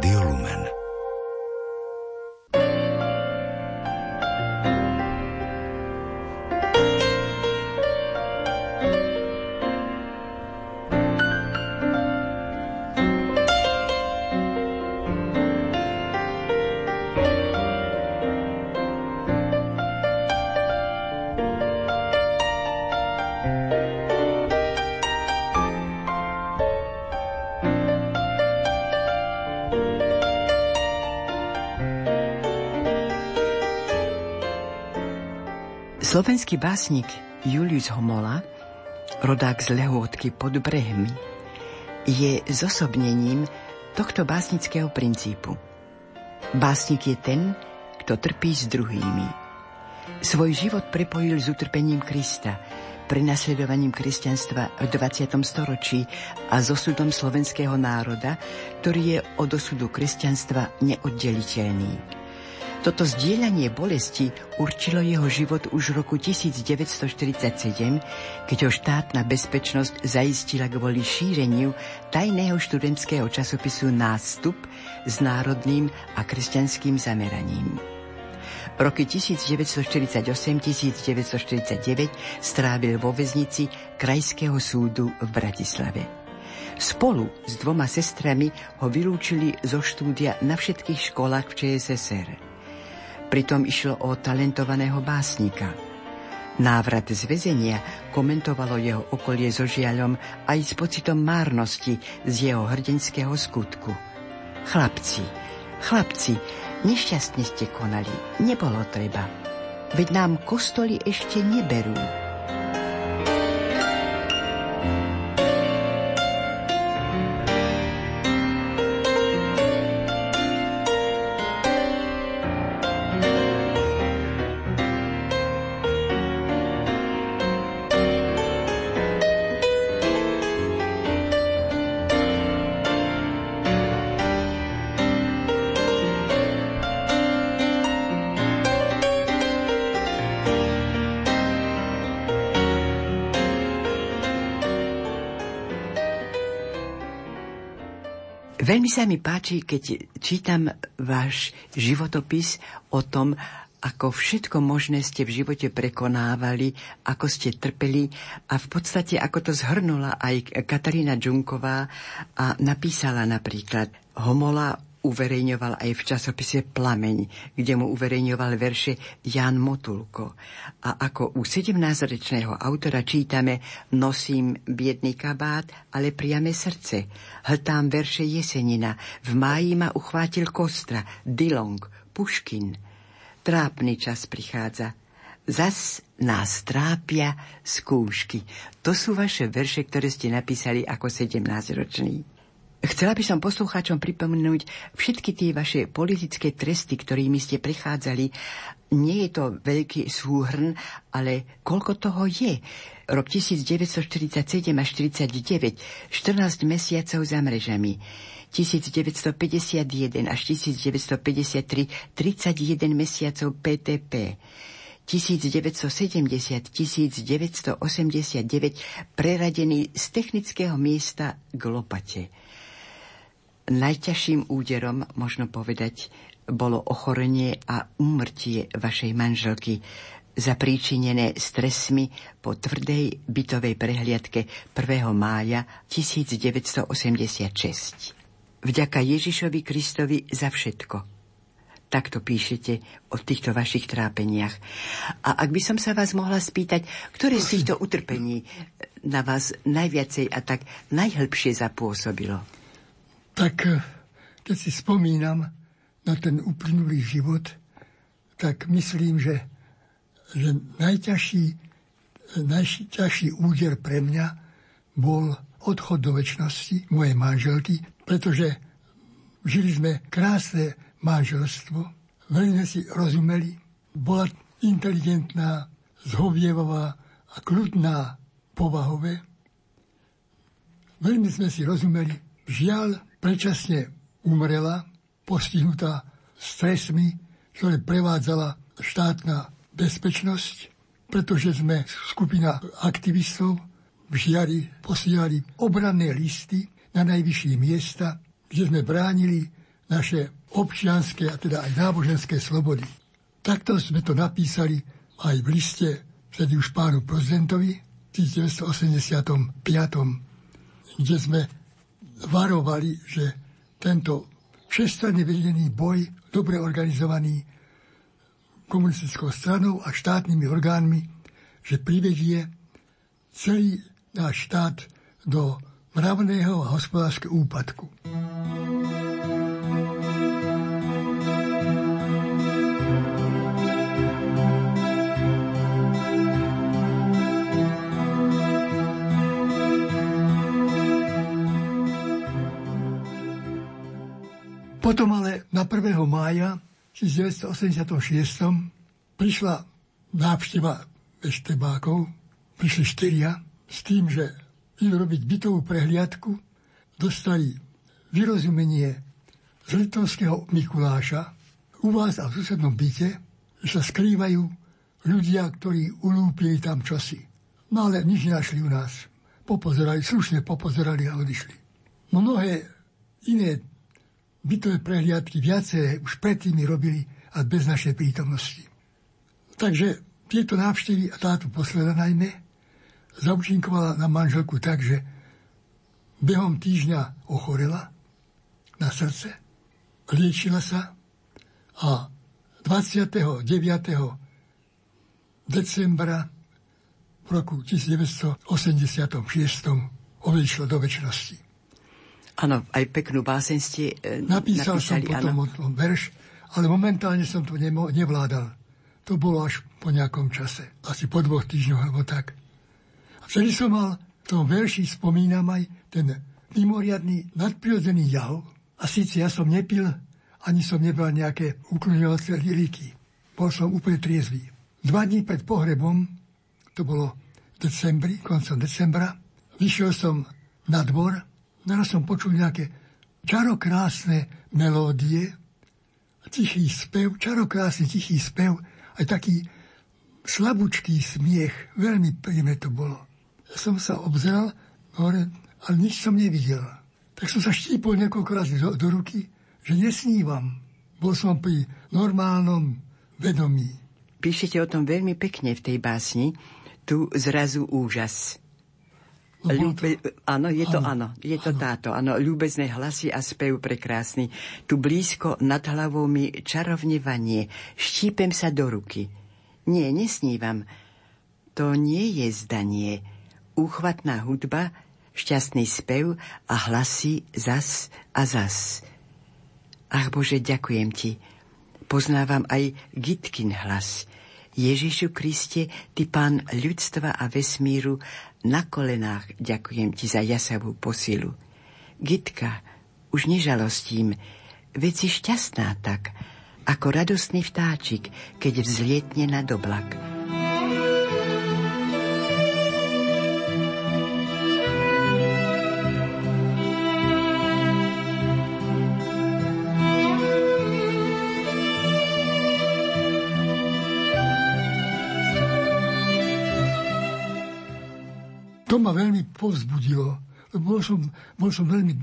Radio Lumen. Slovenský básnik Julius Homola, rodák z Lehôdky pod brehmi, je zosobnením tohto básnického princípu. Básnik je ten, kto trpí s druhými. Svoj život prepojil s utrpením Krista, prenasledovaním kresťanstva v 20. storočí a s osudom slovenského národa, ktorý je od osudu kresťanstva neoddeliteľný. Toto zdieľanie bolesti určilo jeho život už v roku 1947, keď ho štátna bezpečnosť zaistila kvôli šíreniu tajného študentského časopisu Nástup s národným a kresťanským zameraním. Roky 1948-1949 strávil vo väznici Krajského súdu v Bratislave. Spolu s dvoma sestrami ho vylúčili zo štúdia na všetkých školách v ČSSR. Pritom išlo o talentovaného básnika. Návrat z väzenia komentovalo jeho okolie so žiaľom aj s pocitom márnosti z jeho hrdenského skutku. Chlapci, chlapci, nešťastne ste konali, nebolo treba. Veď nám kostoly ešte neberú. Veľmi sa mi páči, keď čítam váš životopis o tom, ako všetko možné ste v živote prekonávali, ako ste trpeli a v podstate ako to zhrnula aj Katarína Džunková a napísala napríklad Homola uverejňoval aj v časopise Plameň, kde mu uverejňoval verše Jan Motulko. A ako u 17-rečného autora čítame Nosím biedný kabát, ale priame srdce. Hltám verše Jesenina. V máji ma uchvátil Kostra, Dilong, Puškin. Trápny čas prichádza. Zas nás trápia skúšky. To sú vaše verše, ktoré ste napísali ako 17-ročný. Chcela by som poslucháčom pripomenúť všetky tie vaše politické tresty, ktorými ste prechádzali. Nie je to veľký súhrn, ale koľko toho je? Rok 1947 až 49, 14 mesiacov za mrežami. 1951 až 1953, 31 mesiacov PTP. 1970, 1989 preradený z technického miesta k lopate. Najťažším úderom, možno povedať, bolo ochorenie a úmrtie vašej manželky, zapríčinené stresmi po tvrdej bytovej prehliadke 1. mája 1986. Vďaka Ježišovi Kristovi za všetko. Takto píšete o týchto vašich trápeniach. A ak by som sa vás mohla spýtať, ktoré z týchto utrpení na vás najviacej a tak najhlbšie zapôsobilo? Tak eh, keď si spomínam na ten uplynulý život, tak myslím, že, že najťažší, najťažší úder pre mňa bol odchod do väčšnosti mojej manželky, pretože žili sme krásne manželstvo, veľmi si rozumeli, bola inteligentná, zhovievavá a kľudná povahové. Veľmi sme si rozumeli. Žiaľ, Prečasne umrela, postihnutá stresmi, ktoré prevádzala štátna bezpečnosť, pretože sme skupina aktivistov v Žiari posielali obranné listy na najvyššie miesta, kde sme bránili naše občianské a teda aj náboženské slobody. Takto sme to napísali aj v liste vtedy už pánu prezidentovi v 1985, kde sme varovali, že tento všestranne vedený boj, dobre organizovaný komunistickou stranou a štátnymi orgánmi, že privedie celý náš štát do mravného a hospodárskeho úpadku. Potom ale na 1. mája 1986 prišla návšteva eštebákov, prišli štyria s tým, že idú robiť bytovú prehliadku, dostali vyrozumenie z Litovského Mikuláša u vás a v susednom byte, že sa skrývajú ľudia, ktorí ulúpili tam čosi. No ale nič nenašli u nás. Popozerali, slušne popozerali a odišli. Mnohé iné bytové prehliadky viaceré už predtým robili a bez našej prítomnosti. Takže tieto návštevy a táto posledná najmä zaučinkovala na manželku tak, že behom týždňa ochorela na srdce, liečila sa a 29. decembra v roku 1986 odišla do väčšnosti. Áno, aj peknú báseň ste e, Napísal napísali, som potom áno. verš, ale momentálne som to nemo, nevládal. To bolo až po nejakom čase, asi po dvoch týždňoch alebo tak. A vtedy som mal v tom verši, spomínam aj ten mimoriadný nadprirodzený jav. A síce ja som nepil, ani som nebral nejaké uklňovacie líky. Bol som úplne triezvý. Dva dní pred pohrebom, to bolo v decembri, koncom decembra, vyšiel som na dvor Naraz som počul nejaké čarokrásne melódie, tichý spev, čarokrásny tichý spev, aj taký slabúčký smiech. Veľmi príjemné to bolo. Ja som sa obzeral hore, ale nič som nevidel. Tak som sa štípol niekoľko razy do, do ruky, že nesnívam. Bol som pri normálnom vedomí. Píšete o tom veľmi pekne v tej básni. Tu zrazu úžas. Ľúbe, áno, je to áno, je to táto. Áno, ľúbezné hlasy a spev prekrásny. Tu blízko nad hlavou mi čarovne vanie. Štípem sa do ruky. Nie, nesnívam. To nie je zdanie. Úchvatná hudba, šťastný spev a hlasy zas a zas. Ach Bože, ďakujem Ti. Poznávam aj Gitkin hlas. Ježišu Kriste, Ty Pán ľudstva a vesmíru, na kolenách ďakujem ti za jasavú posilu. Gitka, už nežalostím, veď si šťastná tak, ako radostný vtáčik, keď vzlietne na oblak. To ma veľmi povzbudilo. Bol som, bol som veľmi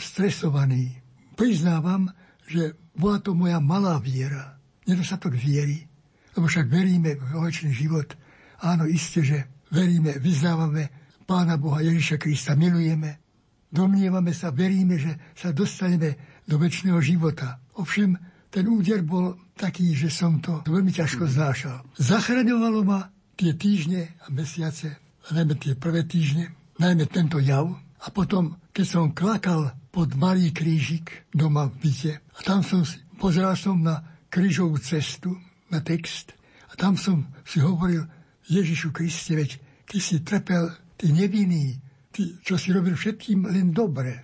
stresovaný. Priznávam, že bola to moja malá viera, nedostatok viery, lebo však veríme v väčší život. Áno, isté, že veríme, vyznávame Pána Boha Ježiša Krista, milujeme, domnievame sa, veríme, že sa dostaneme do väčšného života. Ovšem, ten úder bol taký, že som to veľmi ťažko znášal. Zachraňovalo ma tie týždne a mesiace najmä tie prvé týždne, najmä tento jav. A potom, keď som klakal pod malý krížik doma v byte, a tam som si, pozeral som na krížovú cestu, na text, a tam som si hovoril, Ježišu Kriste, veď ty si trpel, ty nevinný, ty, čo si robil všetkým len dobre.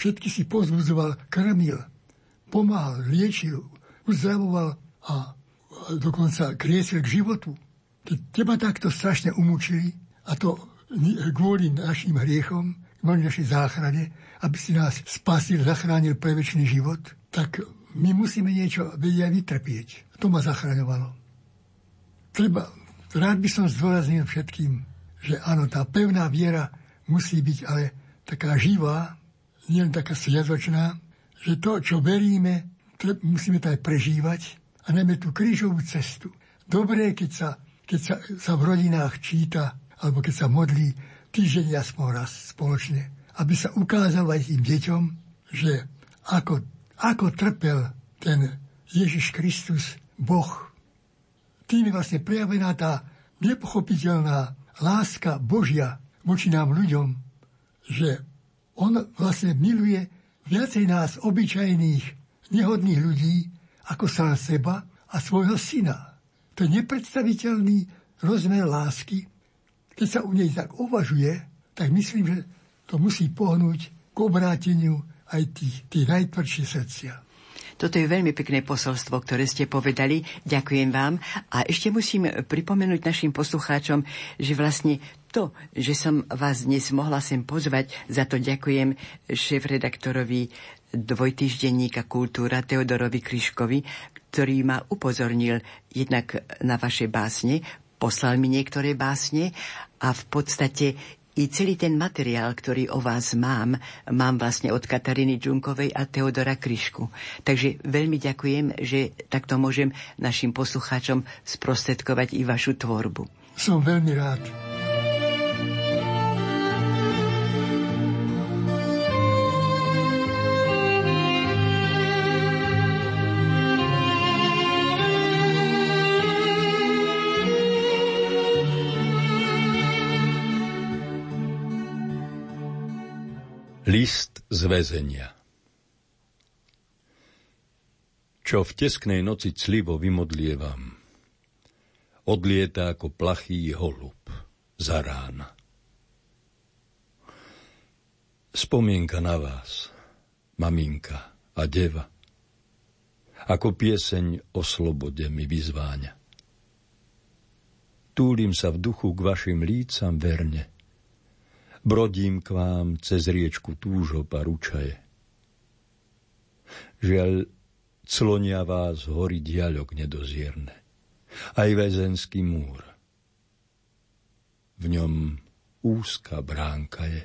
Všetky si pozbudzoval, krmil, pomáhal, liečil, uzdravoval a dokonca kriesil k životu. Teba takto strašne umúčili, a to kvôli našim hriechom, kvôli našej záchrane, aby si nás spasil, zachránil pre väčší život, tak my musíme niečo vedieť aj vytrpieť. To ma zachraňovalo. Treba, rád by som zdôraznil všetkým, že áno, tá pevná viera musí byť ale taká živá, nie len taká sviatočná, že to, čo veríme, to musíme to aj prežívať a najmä tú krížovú cestu. Dobré, keď sa, keď sa, sa v rodinách číta, alebo keď sa modlí týždeň aspoň raz spoločne, aby sa ukázalo aj tým deťom, že ako, ako trpel ten Ježiš Kristus, Boh. Tým je vlastne prejavená tá nepochopiteľná láska Božia voči nám ľuďom, že on vlastne miluje viacej nás, obyčajných, nehodných ľudí, ako sám seba a svojho syna. To je nepredstaviteľný rozmer lásky. Keď sa u nej tak uvažuje, tak myslím, že to musí pohnúť k obráteniu aj tých, tých najtvrdších srdcia. Toto je veľmi pekné posolstvo, ktoré ste povedali. Ďakujem vám. A ešte musím pripomenúť našim poslucháčom, že vlastne to, že som vás dnes mohla sem pozvať, za to ďakujem šéf-redaktorovi dvojtýždenníka Kultúra Teodorovi Kryškovi, ktorý ma upozornil jednak na vaše básne, poslal mi niektoré básne a v podstate i celý ten materiál, ktorý o vás mám, mám vlastne od Kataríny Džunkovej a Teodora Kryšku. Takže veľmi ďakujem, že takto môžem našim poslucháčom sprostredkovať i vašu tvorbu. Som veľmi rád. List z väzenia Čo v tesknej noci clivo vymodlievam, odlieta ako plachý holub za rána. Spomienka na vás, maminka a deva, ako pieseň o slobode mi vyzváňa. Túlim sa v duchu k vašim lícam verne – Brodím k vám cez riečku túžob a ručaje. Žiaľ, clonia vás hory diaľok nedozierne. Aj väzenský múr. V ňom úzka bránka je.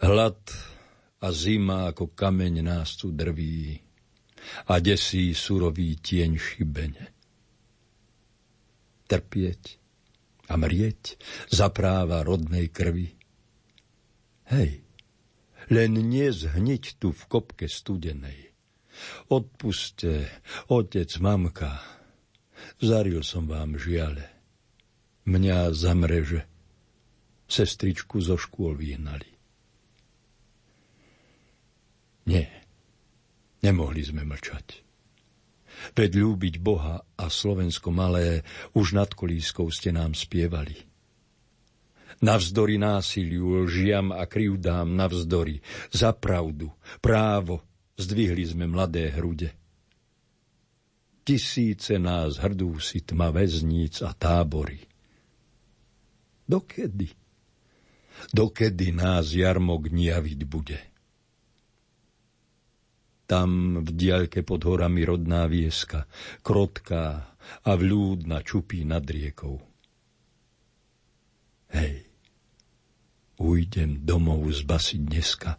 Hlad a zima ako kameň nás tu drví a desí surový tieň šibene. Trpieť a mrieť za práva rodnej krvi. Hej, len nie zhniť tu v kopke studenej. Odpuste, otec, mamka, zaril som vám žiale. Mňa za mreže, sestričku zo škôl vyhnali. Nie, nemohli sme mlčať. Veď ľúbiť Boha a Slovensko malé už nad kolískou ste nám spievali. Navzdory násiliu, lžiam a krivdám navzdory, za pravdu, právo, zdvihli sme mladé hrude. Tisíce nás hrdú si tma väzníc a tábory. Dokedy? Dokedy nás jarmok niaviť bude? Tam v diaľke pod horami rodná vieska, krotká a vľúdna čupí nad riekou. Hej, ujdem domov zbasiť dneska,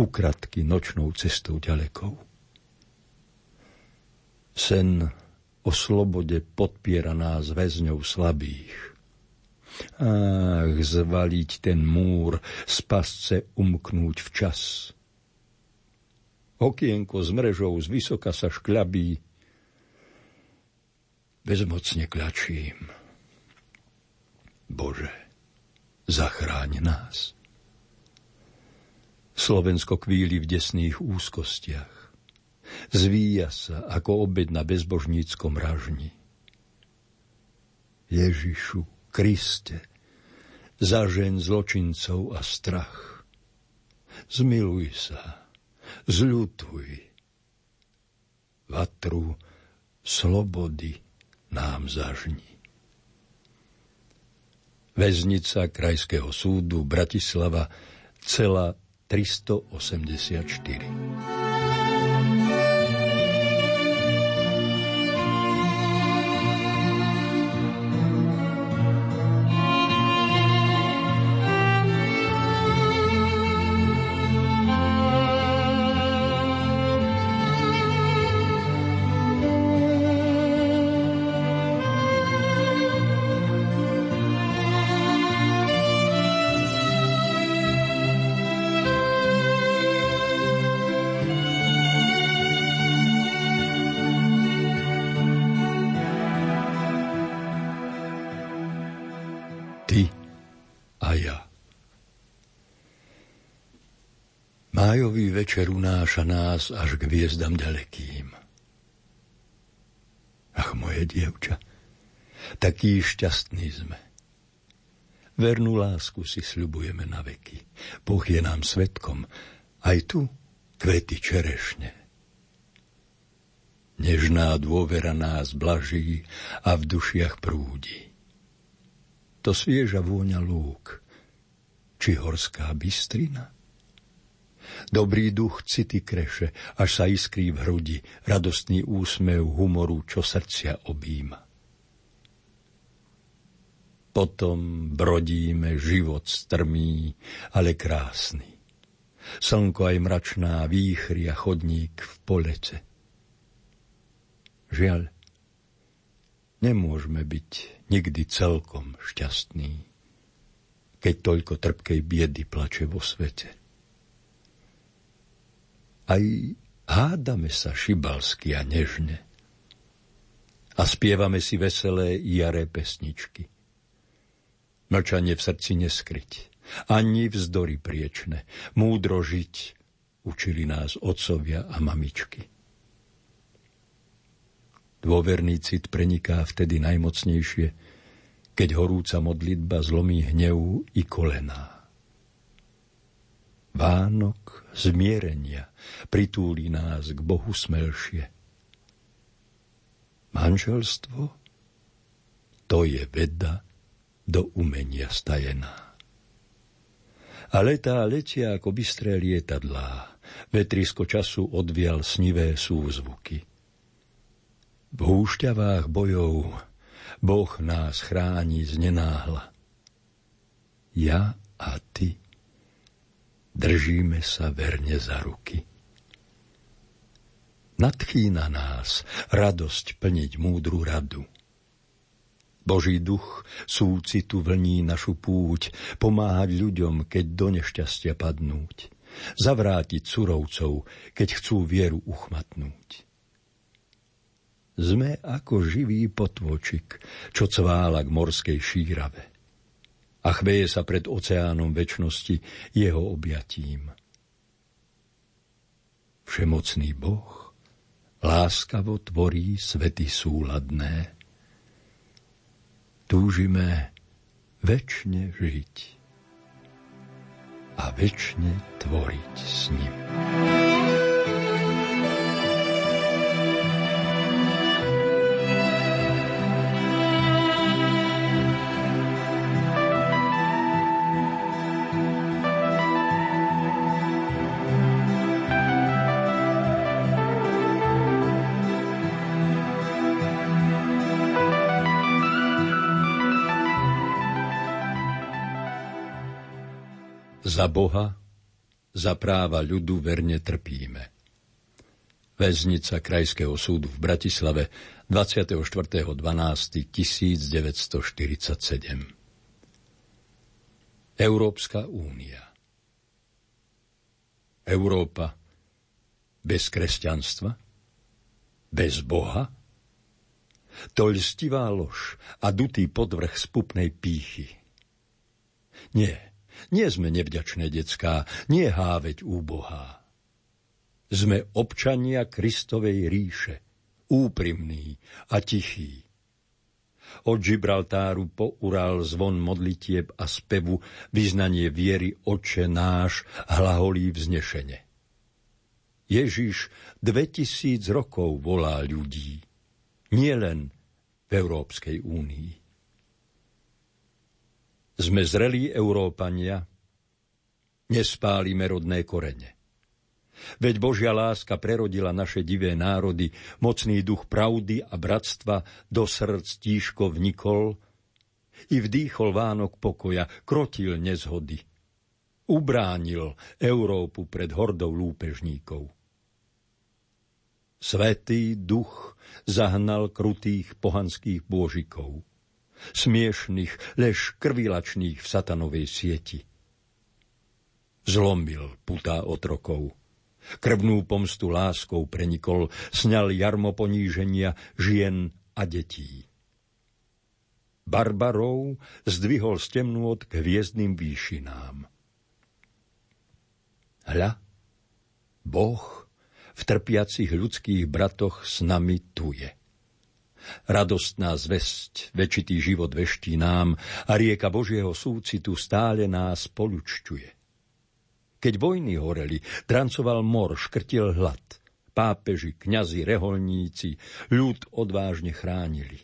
ukradky nočnou cestou ďalekou. Sen o slobode podpiera nás väzňov slabých. Ach, zvaliť ten múr, z pasce umknúť včas – Okienko s mrežou z vysoka sa škľabí. Bezmocne kľačím. Bože, zachráň nás. Slovensko kvíli v desných úzkostiach. Zvíja sa ako obed na bezbožníckom ražni. Ježišu, Kriste, zažen zločincov a strach. Zmiluj sa zľutuj. Vatru slobody nám zažni. Väznica Krajského súdu Bratislava, celá 384. mája. Májový večer unáša nás až k hviezdam ďalekým. Ach, moje dievča, taký šťastný sme. Vernú lásku si sľubujeme na veky. Boh je nám svetkom. Aj tu kvety čerešne. Nežná dôvera nás blaží a v dušiach prúdi. To svieža vôňa lúk, či horská bystrina? Dobrý duch city kreše, až sa iskrí v hrudi, radostný úsmev humoru, čo srdcia objíma. Potom brodíme život strmý, ale krásny. Slnko aj mračná výchry a chodník v polece. Žiaľ, nemôžeme byť nikdy celkom šťastní, keď toľko trpkej biedy plače vo svete. Aj hádame sa šibalsky a nežne a spievame si veselé jaré pesničky. Mlčanie v srdci neskryť, ani vzdory priečne. Múdro žiť učili nás otcovia a mamičky. Dôverný cit preniká vtedy najmocnejšie, keď horúca modlitba zlomí hnev i kolená. Vánok zmierenia pritúli nás k Bohu smelšie. Manželstvo to je veda do umenia stajená. A letá letia ako bystré lietadlá, vetrisko času odvial snivé súzvuky. V húšťavách bojov Boh nás chráni z nenáhla. Ja a ty držíme sa verne za ruky. Nadchýna nás radosť plniť múdru radu – Boží duch súcitu vlní našu púť, pomáhať ľuďom, keď do nešťastia padnúť, zavrátiť surovcov, keď chcú vieru uchmatnúť. Sme ako živý potvočik, čo cvála k morskej šírave a chveje sa pred oceánom väčšnosti jeho objatím. Všemocný Boh láskavo tvorí svety súladné, túžime väčšine žiť a väčšine tvoriť s ním. Za Boha, za práva ľudu verne trpíme. Väznica Krajského súdu v Bratislave 24.12.1947 Európska únia Európa bez kresťanstva? Bez Boha? To lstivá lož a dutý podvrh spupnej pýchy. Nie, nie sme nevďačné decká, nie háveť úbohá. Sme občania Kristovej ríše, úprimní a tichí. Od Gibraltáru po Ural zvon modlitieb a spevu vyznanie viery Oče náš hlaholí vznešene. Ježiš 2000 rokov volá ľudí, nielen v Európskej únii. Sme zrelí Európania, nespálime rodné korene. Veď Božia láska prerodila naše divé národy, mocný duch pravdy a bratstva do srdc tížko vnikol i vdýchol Vánok pokoja, krotil nezhody. Ubránil Európu pred hordou lúpežníkov. Svetý duch zahnal krutých pohanských bôžikov smiešných, lež krvilačných v satanovej sieti. Zlomil putá otrokov. Krvnú pomstu láskou prenikol, sňal jarmo poníženia žien a detí. Barbarov zdvihol z temnôt k hviezdnym výšinám. Hľa, Boh v trpiacich ľudských bratoch s nami tu je. Radostná zväzť, väčitý život veští nám a rieka Božieho súcitu stále nás polučťuje. Keď vojny horeli, drancoval mor, škrtil hlad. Pápeži, kňazi, reholníci, ľud odvážne chránili.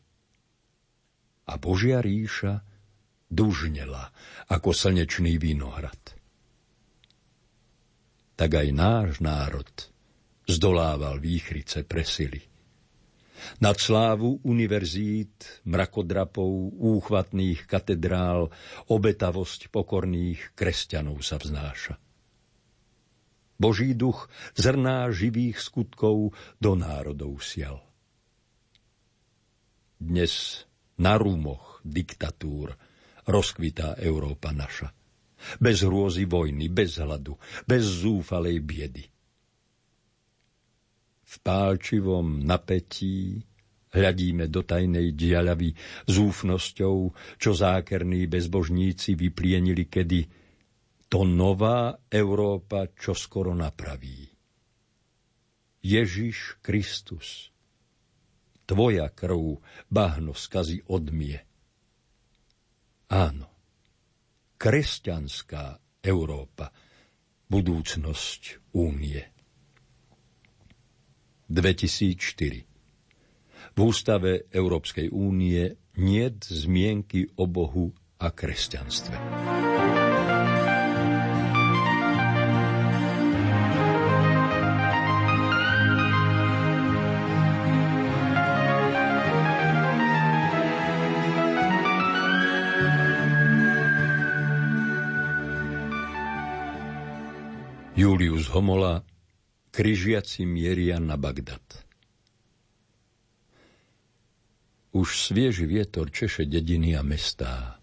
A Božia ríša dužnela ako slnečný vinohrad. Tak aj náš národ zdolával výchrice presily. Nad slávu univerzít, mrakodrapov, úchvatných katedrál, obetavosť pokorných kresťanov sa vznáša. Boží duch zrná živých skutkov do národov sial. Dnes na rúmoch diktatúr rozkvitá Európa naša. Bez hrôzy vojny, bez hladu, bez zúfalej biedy v pálčivom napätí hľadíme do tajnej diaľavy s úfnosťou, čo zákerní bezbožníci vyplienili kedy. To nová Európa čo skoro napraví. Ježiš Kristus, tvoja krv bahno skazy odmie. Áno, kresťanská Európa, budúcnosť únie. 2004. V ústave Európskej únie nie zmienky o Bohu a kresťanstve. Julius Homola križiaci mieria na Bagdad. Už svieži vietor češe dediny a mestá.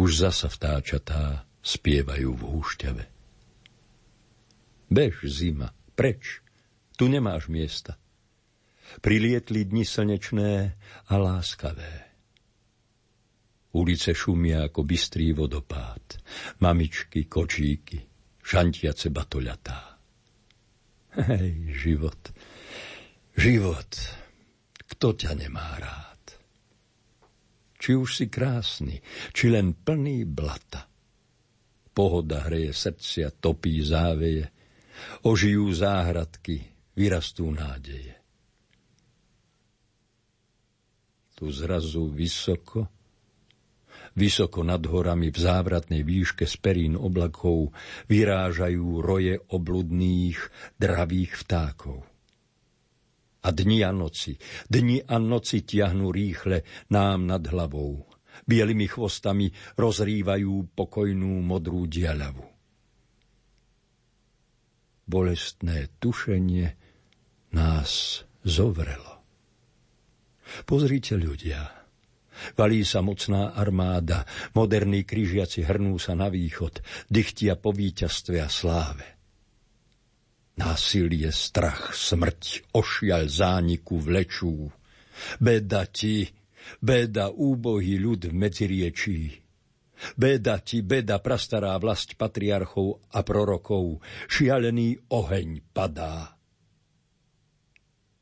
Už zasa vtáčatá spievajú v húšťave. Bež, zima, preč, tu nemáš miesta. Prilietli dni slnečné a láskavé. Ulice šumia ako bystrý vodopád, mamičky, kočíky, šantiace batoľatá. Hej, život. Život. Kto ťa nemá rád? Či už si krásny, či len plný blata. Pohoda hreje srdcia, topí záveje, ožijú záhradky, vyrastú nádeje. Tu zrazu vysoko, Vysoko nad horami v závratnej výške z perín oblakov vyrážajú roje obludných, dravých vtákov. A dni a noci, dni a noci tiahnu rýchle nám nad hlavou. Bielými chvostami rozrývajú pokojnú modrú diaľavu. Bolestné tušenie nás zovrelo. Pozrite ľudia, Valí sa mocná armáda, moderní križiaci hrnú sa na východ, dychtia po víťazstve a sláve. Násilie, strach, smrť, ošiaľ zániku vlečú. Beda ti, beda úbohý ľud v medziriečí. Beda ti, beda prastará vlast patriarchov a prorokov, šialený oheň padá.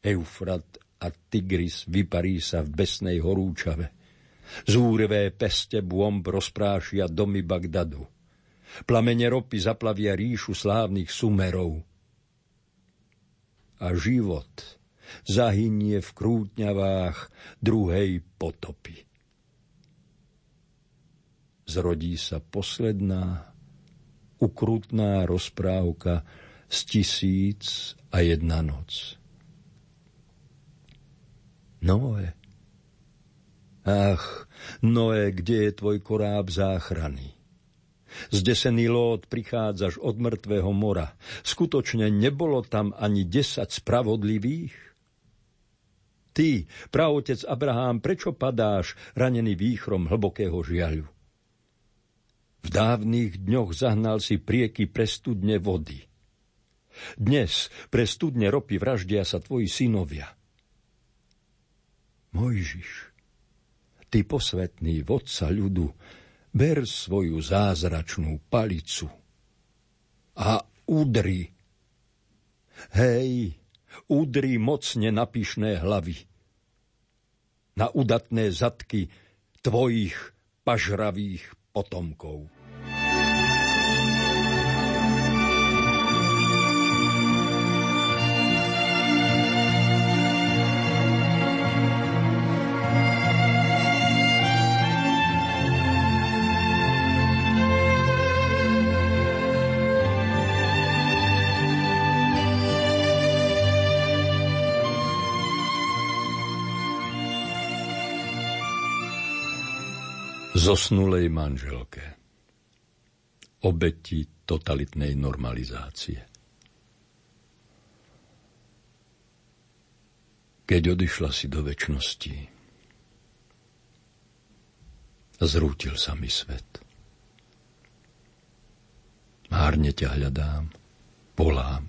Eufrat a Tigris vyparí sa v besnej horúčave. Zúrivé peste bomb rozprášia domy Bagdadu. Plamene ropy zaplavia ríšu slávnych sumerov. A život zahynie v krútňavách druhej potopy. Zrodí sa posledná, ukrutná rozprávka z tisíc a jedna noc. Noé Ach, Noé, kde je tvoj koráb záchrany? Zdesený Lót, prichádzaš od mŕtvého mora. Skutočne nebolo tam ani desať spravodlivých? Ty, praotec Abrahám, prečo padáš ranený výchrom hlbokého žiaľu? V dávnych dňoch zahnal si prieky pre studne vody. Dnes pre studne ropy vraždia sa tvoji synovia. Mojžiš, ty posvetný vodca ľudu, ber svoju zázračnú palicu a udri Hej, udri mocne na pyšné hlavy, na udatné zadky tvojich pažravých potomkov. Zosnulej manželke, obeti totalitnej normalizácie. Keď odišla si do väčšnosti, zrútil sa mi svet. Márne ťa hľadám, volám.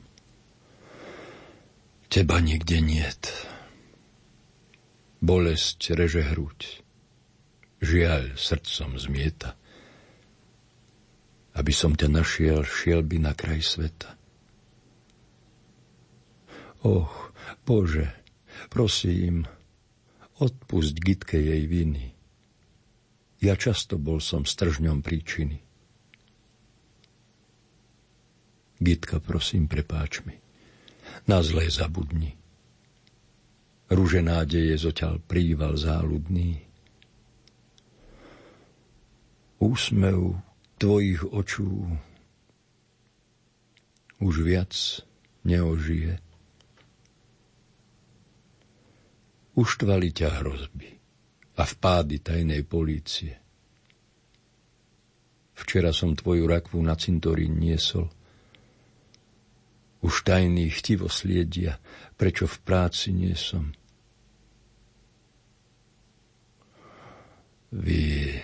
Teba nikde niet. Bolesť reže hruď žiaľ srdcom zmieta. Aby som ťa našiel, šiel by na kraj sveta. Och, Bože, prosím, odpusť Gitke jej viny. Ja často bol som stržňom príčiny. Gitka, prosím, prepáč mi. Na zlé zabudni. Rúže nádeje zoťal príval záľudný úsmev tvojich očú už viac neožije. Uštvali ťa hrozby a vpády tajnej polície. Včera som tvoju rakvu na cintorín niesol. Už tajný chtivo sliedia, prečo v práci nie som. Vy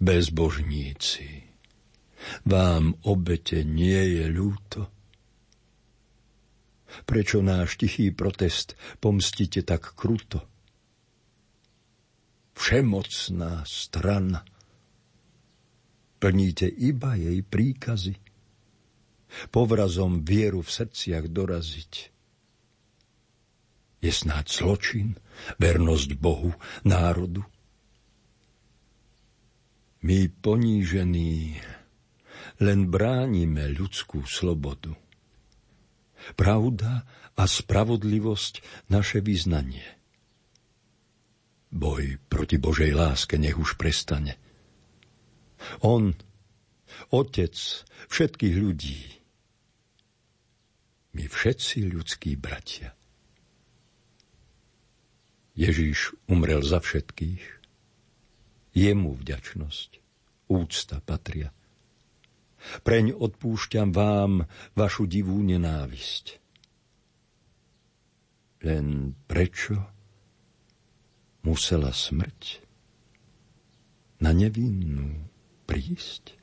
bezbožníci. Vám obete nie je ľúto? Prečo náš tichý protest pomstíte tak kruto? Všemocná strana. Plníte iba jej príkazy. Povrazom vieru v srdciach doraziť. Je snáď zločin, vernosť Bohu, národu, my ponížení len bránime ľudskú slobodu. Pravda a spravodlivosť naše vyznanie. Boj proti Božej láske nech už prestane. On, Otec všetkých ľudí, my všetci ľudskí bratia. Ježíš umrel za všetkých Jemu vďačnosť, úcta patria. Preň odpúšťam vám vašu divú nenávisť. Len prečo musela smrť na nevinnú prísť?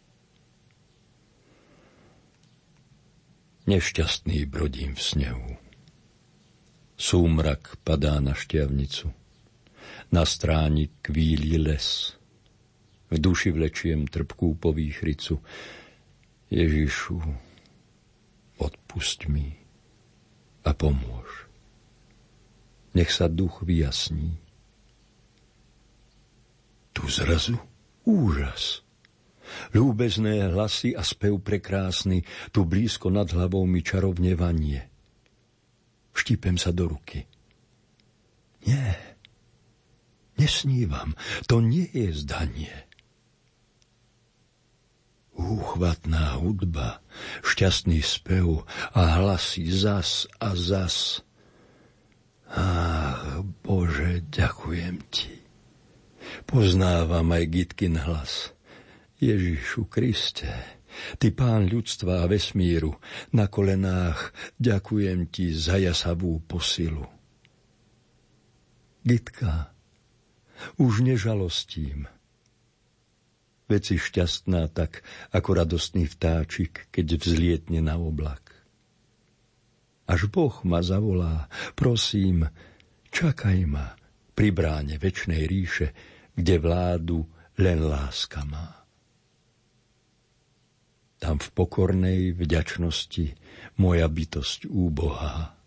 Nešťastný brodím v snehu. Súmrak padá na šťavnicu. Na stráni kvíli les. V duši vlečiem trpkú povýchricu. Ježišu, odpust mi a pomôž. Nech sa duch vyjasní. Tu zrazu úžas. Ľúbezné hlasy a spev prekrásny, tu blízko nad hlavou mi čarovne vanie. Štípem sa do ruky. Nie, nesnívam, to nie je zdanie úchvatná hudba, šťastný spev a hlasy zas a zas. Ach, Bože, ďakujem Ti. Poznávam aj Gitkin hlas. Ježišu Kriste, Ty pán ľudstva a vesmíru, na kolenách ďakujem Ti za jasavú posilu. Gitka, už nežalostím, Veď si šťastná tak, ako radostný vtáčik, keď vzlietne na oblak. Až Boh ma zavolá, prosím, čakaj ma pri bráne väčšnej ríše, kde vládu len láska má. tam v pokornej vďačnosti moja bytosť úbohá.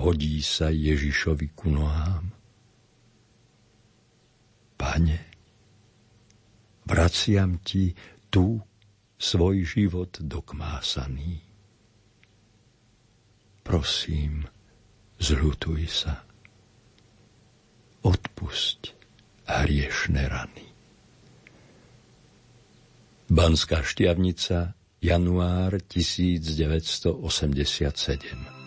Hodí sa Ježišovi ku nohám. Pane, vraciam ti tu svoj život dokmásaný. Prosím, zľutuj sa. Odpusť hriešne rany. Banská štiavnica, január 1987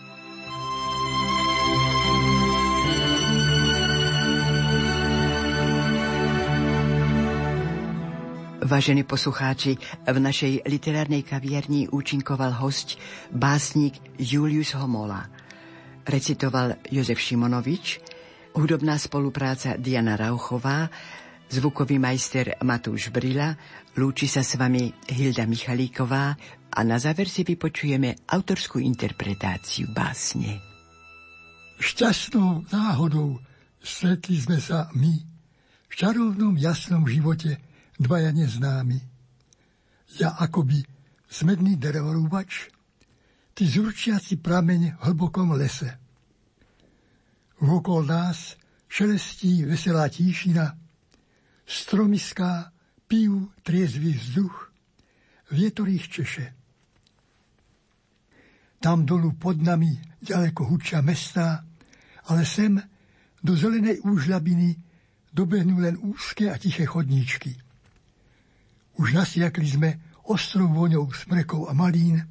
Vážení poslucháči, v našej literárnej kaviarni účinkoval host básnik Julius Homola. Recitoval Jozef Šimonovič, hudobná spolupráca Diana Rauchová, zvukový majster Matúš Brila, lúči sa s vami Hilda Michalíková a na záver si vypočujeme autorskú interpretáciu básne. Šťastnou náhodou stretli sme sa my v čarovnom jasnom živote – dvaja neznámi. Ja akoby smedný drevorúbač, ty zurčiaci prameň v hlbokom lese. Vokol nás šelestí veselá tíšina, stromiská pijú triezvý vzduch, vietor češe. Tam dolu pod nami ďaleko hučia mestá, ale sem do zelenej úžľabiny dobehnú len úzke a tiché chodníčky. Už nasiakli sme ostrou voňou smrekov a malín,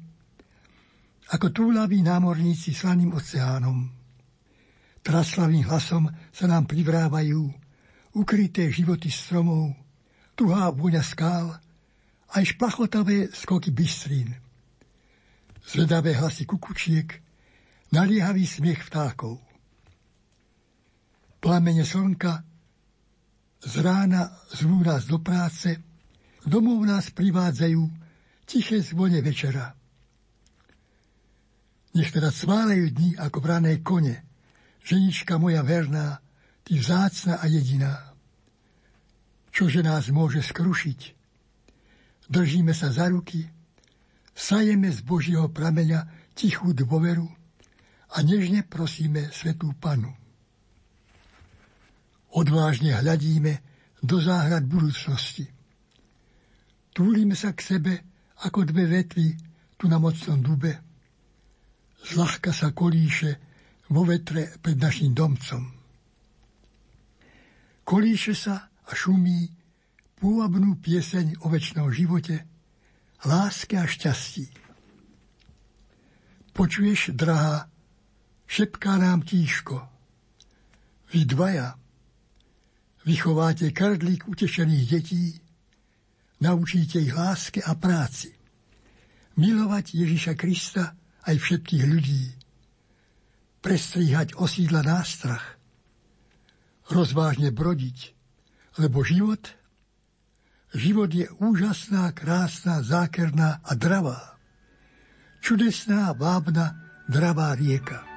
ako túlaví námorníci slaným oceánom. Traslavým hlasom sa nám privrávajú ukryté životy stromov, tuhá vôňa skál, aj šplachotavé skoky bystrín. Zvedavé hlasy kukučiek, naliehavý smiech vtákov. Plamene slnka z rána zvú nás do práce, Domov nás privádzajú tiché zvone večera. Nech teda cválejú dni ako brané kone, ženička moja verná, ty vzácna a jediná. Čože nás môže skrušiť? Držíme sa za ruky, sajeme z Božieho prameňa tichú dôveru a nežne prosíme Svetú Panu. Odvážne hľadíme do záhrad budúcnosti. Túlime sa k sebe ako dve vetvy tu na mocnom dube. Zľahka sa kolíše vo vetre pred našim domcom. Kolíše sa a šumí pôvabnú pieseň o väčšnom živote, láske a šťastí. Počuješ, drahá, šepká nám tíško. Vy dvaja vychováte kardlík utešených detí, Naučíte ich láske a práci. Milovať Ježiša Krista aj všetkých ľudí. Prestríhať osídla nástrach. Rozvážne brodiť, lebo život, život je úžasná, krásna, zákerná a dravá. Čudesná, vábna, dravá rieka.